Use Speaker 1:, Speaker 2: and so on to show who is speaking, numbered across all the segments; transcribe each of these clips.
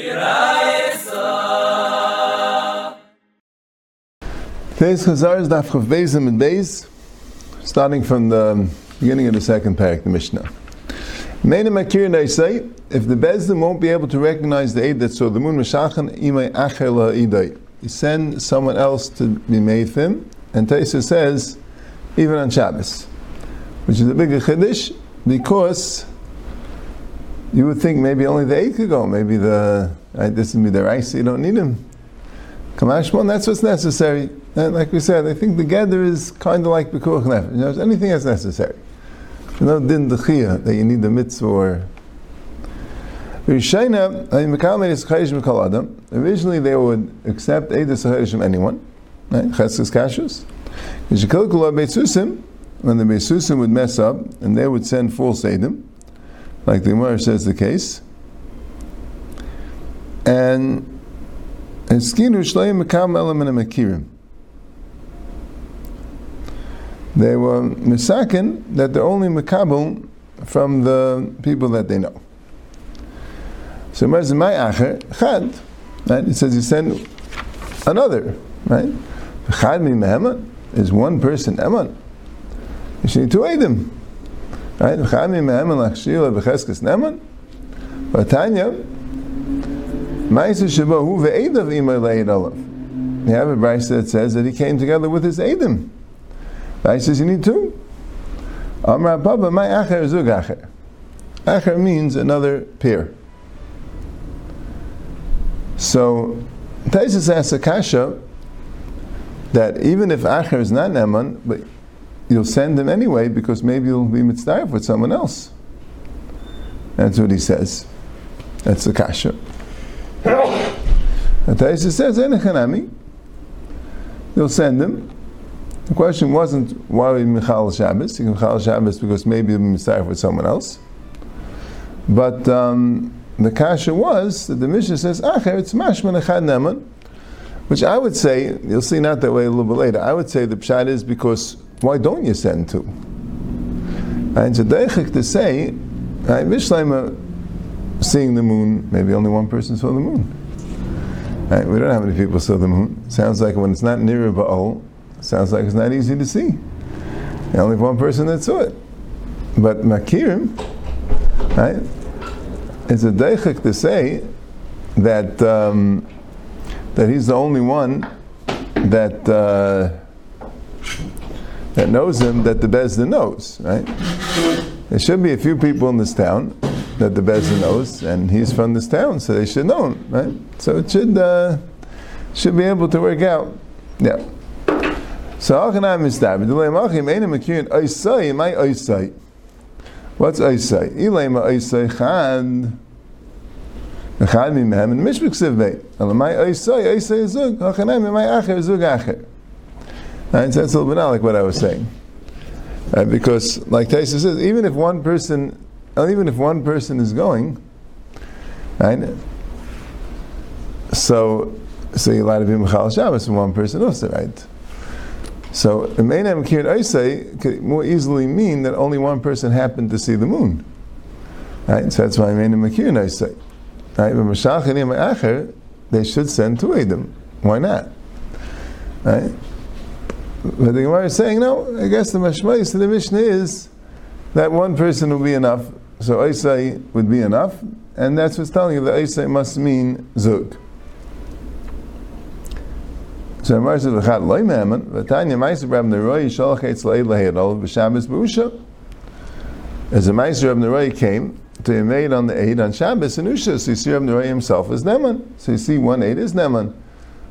Speaker 1: Today's Chazar is Daf Chav Bezim and Beis, starting from the beginning of the second parak, the Mishnah. Meina Makir they say, if the Beis Din won't be able to recognize the aid that saw the moon, Meshachan imay acher la'idai. You send someone else to be made him, and Taisa says, even on Shabbos, which is a bigger chiddush, because you would think maybe only the eight could go, maybe the, right, this would be the rice, you don't need him. Kamashmon, that's what's necessary. And like we said, I think the gather is kind of like Bekuach Nefesh. You know, anything that's necessary. You know, din dechia, that you need the mitzvah Originally they would accept Sahayish from anyone. Right? Cheskes Kashus. When the Beisusim would mess up, and they would send false Eidim, like the Gemara says the case. And Eskinu Shleim Mekam Elam and Mekirim they were misakin that they're only makabel from the people that they know. So my acher chad, right? It says you send another, right? Chad mi is one person eman. You need two edim, right? Chad mi meheman lachshila b'cheskes neman. Vatanya, ma'isa shabahu ve'edav imay le'ed olav. You have a verse that says that he came together with his edim. Right? says you need two. Amra Baba, my acher zug acher. Acher means another pair. So, Taisus asks Akasha that even if acher is not Neman, but you'll send them anyway because maybe you'll be mitzvah with someone else. That's what he says. That's the kasha. And Taisus says, Enechanami. You'll send them. The question wasn't why we Michal Shabbos. You can Michal Shabbos because maybe you'll be with someone else. But um, the kasha was that the Mishnah says, Acher, it's mashman echad neman, which I would say, you'll see not that way a little bit later, I would say the pshat is because why don't you send two? And it's a to say, right, Mishlaima seeing the moon, maybe only one person saw the moon. Right, we don't know how many people saw the moon. Sounds like when it's not near Baal, Sounds like it's not easy to see. Only one person that saw it. But Makirim, right, it's a deichik to say that um, that he's the only one that uh, that knows him that the Beis Din knows, right? There should be a few people in this town that the Beis Din knows, and he's from this town, so they should know him, right? So it should uh, should be able to work out. Yeah. So Achanam is oisai, my oisai. What's oisai? Ilema oisai chad. Chad mi mehem and mishbik siv beit. Ela my oisai, oisai zug. Achanam my acher zug acher. And that's a little bit like what I was saying. Uh, because, like Taisa says, even if one person, even if one person is going, right? So, so a lot of people Chal Shabbos and one person also, right? So main Kirin Oisei could more easily mean that only one person happened to see the moon. Right? So that's why main Kirin Oisei. Right? But Mashach Acher, they should send two Edom. Why not? Right? But the Gemara is saying, no, I guess the Mashmais to the Mishnah is that one person will be enough. So Oisei would be enough, and that's what's telling you that Oisei must mean Zug. So Amar says, "V'chat loy me'eman, v'tanya ma'aser Rab Neroi shalach etz la'ed lahedol v'Shabbos b'usha." As the ma'aser Rab Neroi came to be made on the aid on Shabbos and Usha, so you see Rab Neroi himself as Neman. So you see one aid is Neman,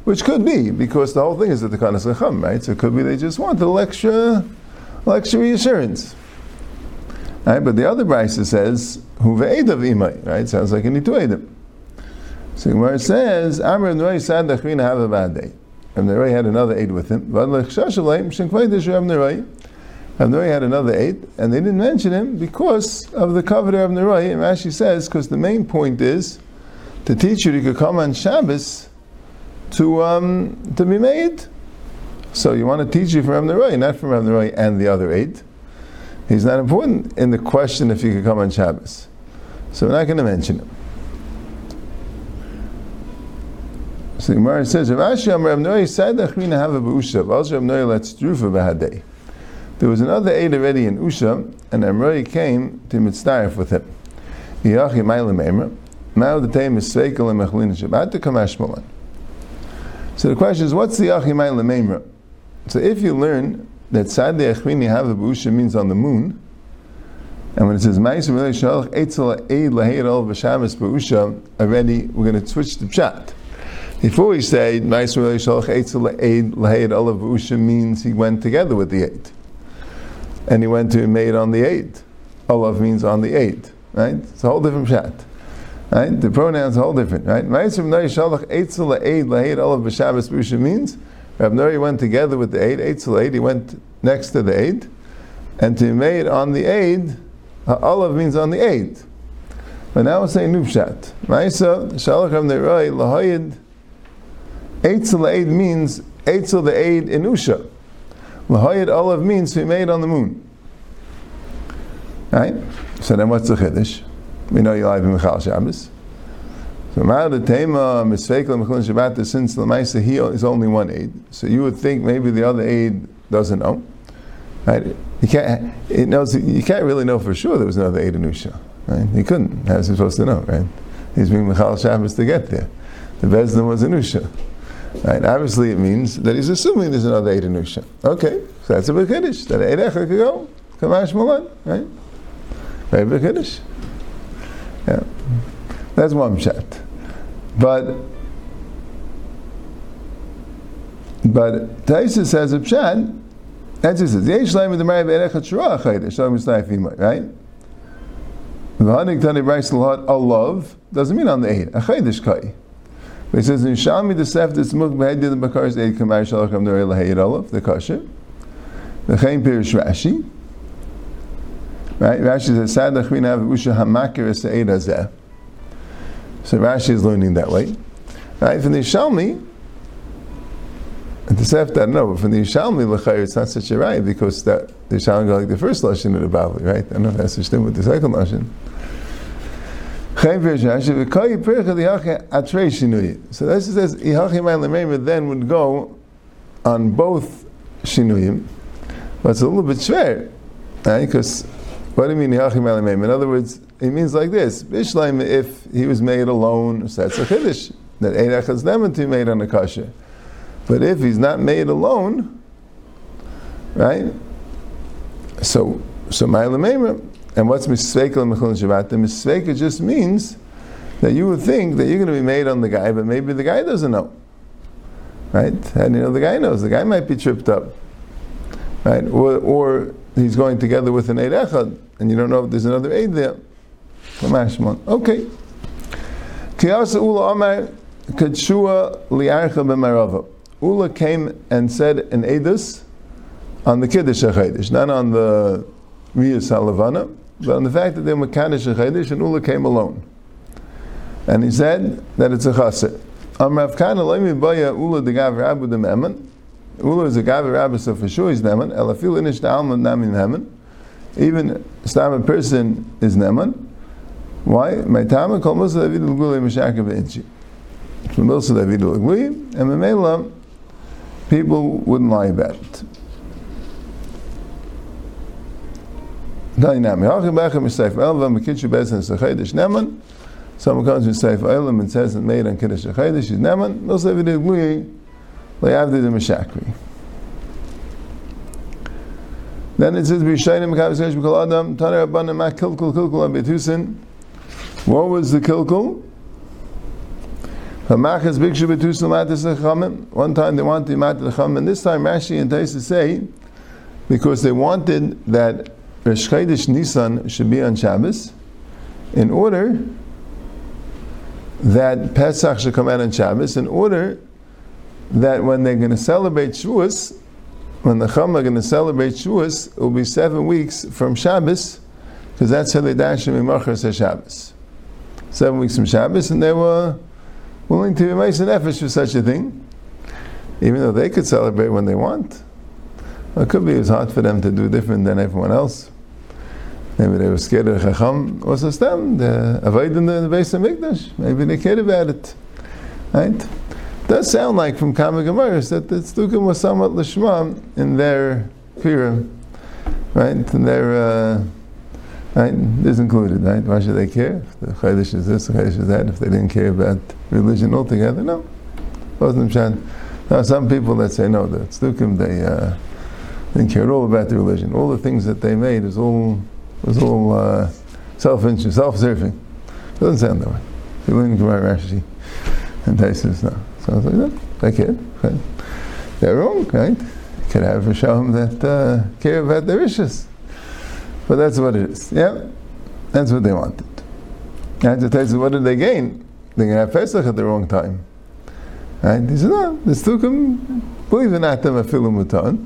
Speaker 1: which could be because the whole thing is at the Kanas Chacham, right? So it could be they just want a little extra, extra reassurance. Right? But the other brisa says, "Hu ve'edav imay." Right? Sounds like two edim. So Gemara says, "Amr Neroi sad dachrina have a bad day." and Avneroi had another aid with him. Avneroi had another aid, and they didn't mention him because of the cover of Avneroi. And Rashi says, because the main point is to teach you to come on Shabbos to um, to be made. So you want to teach you from Avneroi, not from Avneroi and the other aid. He's not important in the question if you could come on Shabbos. So we're not going to mention him. So the Gemara says, Rav Ashi Amar Rav Noah said Achrina have a b'usha, v'alz Rav Noah let's drufa b'hadei. There was another aid already in Usha, and Amroi came to mitzdarif with him. Yachi now the time is Sveikel and Mechlin Shabbat to Kamash Malan. So the question is, what's the Yachi Mailam Emer? So if you learn that Sadeh Achrini have a b'usha means on the moon, and when it says Ma'is Relay Shalach Eitzel Eid Laheir Ol V'Shabbos B'Usha, already we're going to switch the Pshat. Before we say Ma'is Relay Shalach Eitzel Eid Laheir Ol V'Usha means he went together with the eight, And he went to made on the eight. Olav means on the eight, Right? It's a whole different Pshat. Right? The pronouns are all different. Right? Means Rav Nuri went together with the Eid, Eitzel Eid, he went next to the Eid, and to be made on the Eid, uh, Olav means on the eighth. But now we're saying Nubshat. Ma'isa, Shalach Rav Nerai, Lahayid, Eitzel Eid means Eitzel the Eid in Usha. Lahayid Olav means to be made on the moon. Right? So then what's the Chiddush? We know you live in Michal Shabbos. So Ma'ad the Tema, Misfekel, Mechlin Shabbat, since the Ma'isa he is only one aid. So you would think maybe the other aid doesn't know. Right? You can't. It knows. You can't really know for sure there was another Eid Anusha. Right? He couldn't. How's he supposed to know? Right? He's being Michal Shabbos to get there. The Beis Din was in Usha. Right? Obviously, it means that he's assuming there's another Eid Anusha. Okay, so that's a big Kiddush. That Eid Echa could go. Kamash Malan. Right? Very big Kiddush. Yeah. That's one shot. But but Taisa says a pshat that's just says, Yesh Laim the Marav Erecha Shura Chaydesh, Shalom Yisnai Fimai, right? V'hanik Tani Bryce Lahat Alav doesn't mean on the eight, a Chaydesh Kai. But it says, in Shalmi the Sef, this Muk Behedi the Bakar's Eid Kamar Shalacham Nuri Lahayid Alav, the Kasher. The Chaim Pirish Rashi. Right? Rashi says, Sad Lachmin Have Usha Hamakir Hazeh. So Rashi is learning that way. Right? From the Shalmi, and the Sefta, I don't know, but from the Yishalmi L'chayr, it's not such a right, because that, the Yishalmi go like the first Lashon of the Bavli, right? I don't know if that's the with the second Lashon. So this says, then would go on both Shinuyim, but it's a little bit shver, right? Because what do you mean In other words, it means like this: Bishleim, if he was made alone, so that's a chiddush that Eid Neman to be made on a kasha. But if he's not made alone, right? So, so my Ma'ila and what's Misvekel and Mechilin Shabbat? The Misvekel just means that you would think that you're going to be made on the guy, but maybe the guy doesn't know. Right? And you know, the guy knows. The guy might be tripped up. Right? Or, or he's going together with an Eid Echad, and you don't know if there's another Eid there. Okay. Kiyasa Ula Amar Kachua Liarcha B'Marava. Ula came and said an edus on the Kiddush HaChedish, not on the Riyas HaLavana, but on the fact that they were Kaddish HaChedish, and Ula came alone. And he said that it's a chassid. Am Rav Kana loimi baya Ula de Gav Rabu de Memen. Ula is a Gav Rabu, so for sure he's Neman. Elafil inish Alman namin Neman. Even stam a person is Neman. Why? My time kol musa David l'guli mishaka v'inchi. From Musa David l'guli, and Memela, people wouldn't lie about it. Someone comes with Seif Olam and says it made on Kiddush HaChedesh is Neman. Then it says, B'yishayim Mekavis B'kol Adam, Tana Rabbanim Ma Kilkul Kilkul Abetusin. What was the Kilkul? One time they wanted mat the and this time Rashi and Taisa say because they wanted that Rosh Chodesh Nisan should be on Shabbos in order that Pesach should come out on Shabbos in order that when they're going to celebrate Shavuos, when the Chum are going to celebrate Shavuos, it will be seven weeks from Shabbos, because that's how they dash in Machar Shabbos. Seven weeks from Shabbos, and they were willing to be and effish for such a thing, even though they could celebrate when they want. It could be it was hard for them to do different than everyone else. Maybe they were scared of Chacham or Sastam, the avoid the Beis HaMikdash. Maybe they cared about it. Right? Does sound like from Kama Gemaris that the Tzdukim was somewhat Lishma in their Kira, right? In their, uh, right? This included, right? Why should they care? If the Chaydish is this, the Chaydish is that, if they didn't care about religion altogether, no. Wasn't. Now, some people that say, no, the Tzdukim, they uh, didn't care at all about the religion. All the things that they made is all, was all uh, self-interest, self-serving. Doesn't sound that way. You learn Gemara Rashi and Taisus, no. So I was like, they cared. Right? They're wrong, right? You could have a Shalom that uh, care about their issues. But that's what it is. Yeah, that's what they wanted. And to Taisus, what did they gain? They can have Pesach at the wrong time. Right? He said, no, the Stukim believe in Atam Afilim Mutan.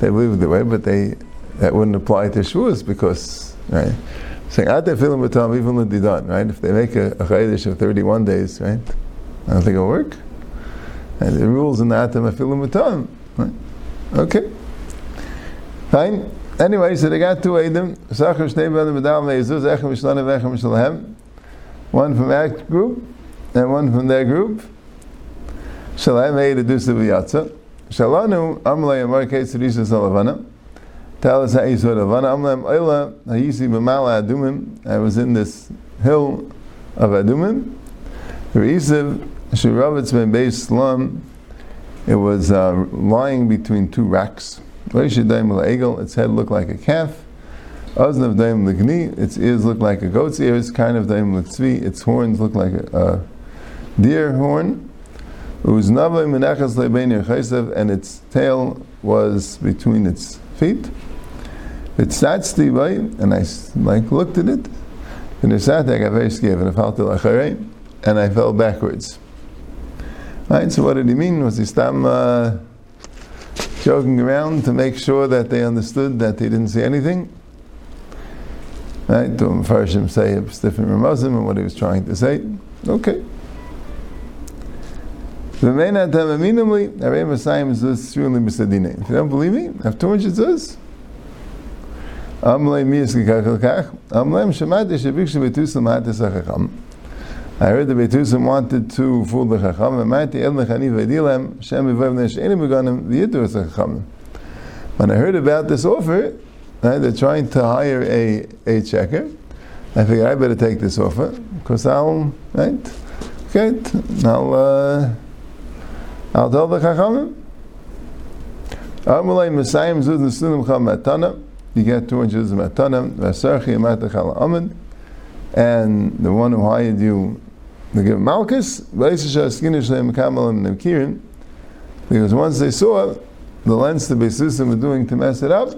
Speaker 1: They believe the way, but they that wouldn't apply to Shavuos because, right? Saying Atam Afilim Mutan, even L'didan, right? If they make a, a of 31 days, right? I don't think it'll work. And the rules in the Atam Mutan, right? Okay. Fine. Anyway, so they got two Meizuz, Echem. One from our group, and one from their group. Shalai made a dusa v'yatza. Shalanu risa salavana. Tell us how you saw Ravana. Oila hayisi adumim. I was in this hill of adumim. Reisiv shiravetz ben beis slum. It was uh, lying between two racks. Its head looked like a calf. Oznav daim l'gni. Its ears looked like a goat's ears. Kind of daim l'tzvi. Its horns looked like a, a deer horn and its tail was between its feet. It sat stivai, and I like looked at it, and it sat I got very scared, and I fell backwards. Right, so what did he mean? Was he stam uh, joking around to make sure that they understood that he didn't see anything? Right, to Mepharshim say it's different from Muslim and what he was trying to say. Okay. If you don't believe me, have 200 zuz. I heard the Betusim wanted to fool the Chacham, Mati El Mechani Vedilam, Shem Vivav Neshenim Beganim, V'yitur Chacham. When I heard about this offer, right, they're trying to hire a, a checker, I figured I better take this offer, because I'll, right, okay, I'll, uh, I'll tell the Chachamim. Amalei Messiah Zuz Nesunim Chal. You get 200 Zuz Matana. Vasarchi Amata Chal Amid. And the one who hired you to give Malchus, because once they saw the lens the Besusim were doing to mess it up,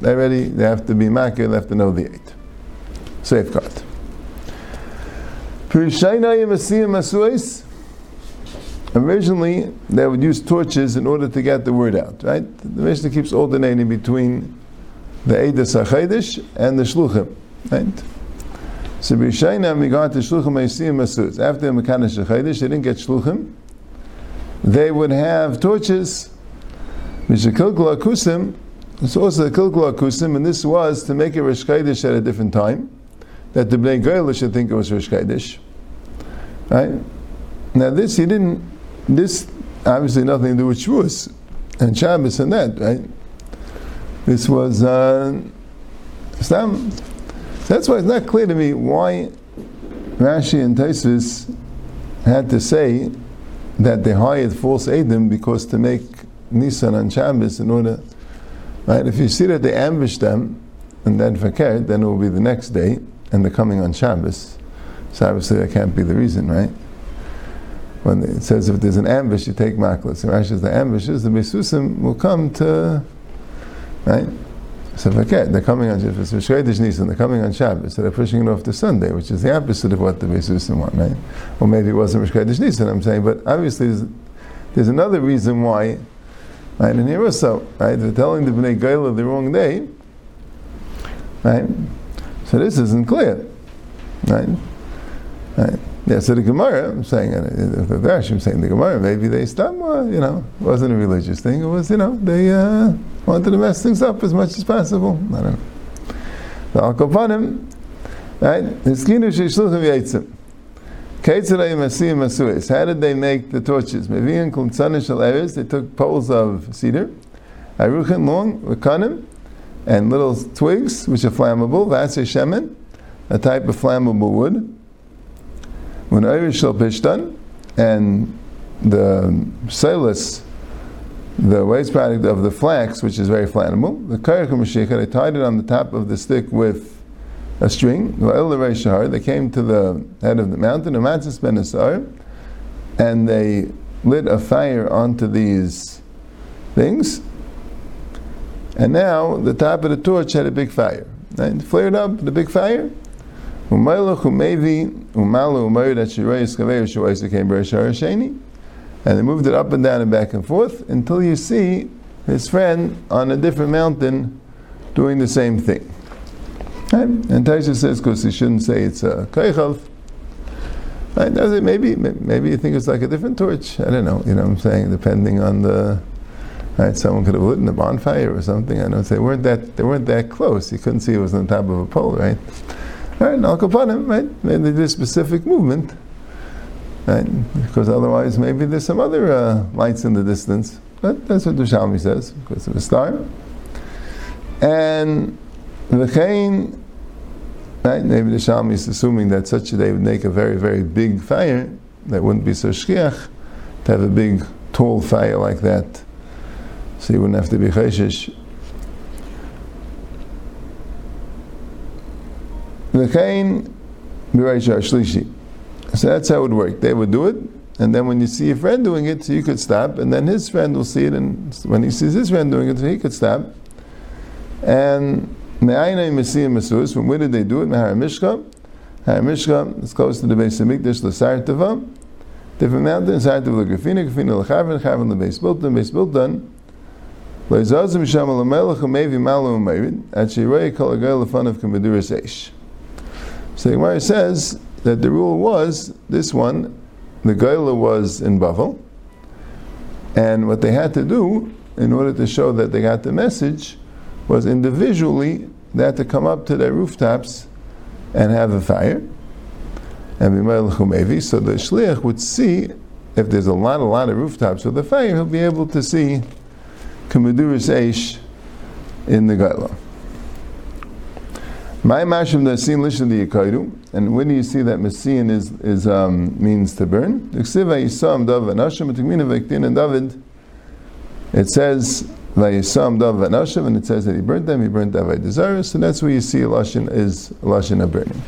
Speaker 1: they ready, they have to be makir, they have to know the eight. Safeguard. Originally, they would use torches in order to get the word out, right? The Mishnah keeps alternating between the Eidas HaChaydish and the Shluchim, right? So B'Yishayna, we got to Shluchim Eisiyim Masuz. After the Mekanish HaChaydish, they didn't get Shluchim. They would have torches, Mishakilkul Akusim, it's also the Kilkul Akusim, and this was to make it Rosh Chodesh at a different time, that the Bnei Goyla should think it was Rosh Chodesh, right? Now this he didn't this obviously nothing to do with Shavuos and Shabbos and that, right? This was uh, Stam. That's why it's not clear to me why Rashi and Taisus had to say that they hired false Adam because to make Nisan and Shabbos in order, right? If you see that they ambushed them and then fakir, then it will be the next day and they're coming on Shabbos. So obviously that can't be the reason, right? when it says if there's an ambush, you take maklas. And Rashi says the ambushes, the Besusim will come to, right? So forget, they're coming on, it's Shredesh Nisan, they're coming on Shabbos, so they're pushing it off to Sunday, which is the opposite of what the Besusim want, right? Or maybe it wasn't Shredesh Nisan, I'm saying, but obviously there's, there's another reason why, right? And here also, right? They're telling the Bnei Gaila the wrong day, right? So this isn't clear, right? Right? Yeah, so the Gemara, I'm saying, uh, the Rashi, I'm saying the Gemara, maybe they stopped, well, you know, it wasn't a religious thing, it was, you know, they uh, wanted to mess things up as much as possible. I don't know. The Al Kopanim, right, Hiskinu Sheshluchim Yaitzim. How did they make the torches? Maybe in Kunsanish layers, they took poles of cedar, aruchin long, rekanim, and little twigs which are flammable. That's shemen, a type of flammable wood. When Irish pishtan, and the cellus, the waste product of the flax, which is very flammable, the karach they tied it on the top of the stick with a string. They came to the head of the mountain, and they lit a fire onto these things. And now the top of the torch had a big fire. It flared up, the big fire. And they moved it up and down and back and forth until you see his friend on a different mountain doing the same thing. And Taisha says, because he shouldn't say it's a kaichav. Right? Maybe, maybe you think it's like a different torch. I don't know. You know what I'm saying? Depending on the. Right, someone could have lit in a bonfire or something. I know they weren't that they weren't that close. You couldn't see it was on top of a pole, right? Right, Al Kapanim, right? Maybe they did a specific movement, right? Because otherwise, maybe there's some other uh, lights in the distance. But that's what Dushalmi says because of a star. And the chain Right? Maybe the Shalmi is assuming that such a day would make a very, very big fire that wouldn't be so shkiach to have a big, tall fire like that. So you wouldn't have to be chayshish. The kain shlishi. So that's how it would work. They would do it, and then when you see a friend doing it, so you could stop, and then his friend will see it, and when he sees his friend doing it, so he could stop. And from where did they do it? Mehar Mishka. Har Mishka is close to the Beis HaMikdash, Lasartava. Different mountain, Sartava Lagafina, Gafina Lachavin, Chavin done, Beis Biltin. Loizazim Sham Alamelech, Umevi Malu Umevid, at Shirei Kol Agel Lefan of Kamaduras Eish. So the Gemara says that the rule was this one, the Gaila was in Bavel, and what they had to do in order to show that they got the message was individually they had to come up to their rooftops and have a fire. And so the shliach would see if there's a lot, a lot of rooftops with a fire, he'll be able to see kamaduris eish in the gaila. My mashim nasin lishan the yakaidu, and when do you see that masian is is um, means to burn? It says Vayisam Dav and it says that he burnt them, he burnt Avodah Zarah, so that's where you see Lashon is Lashon of burning.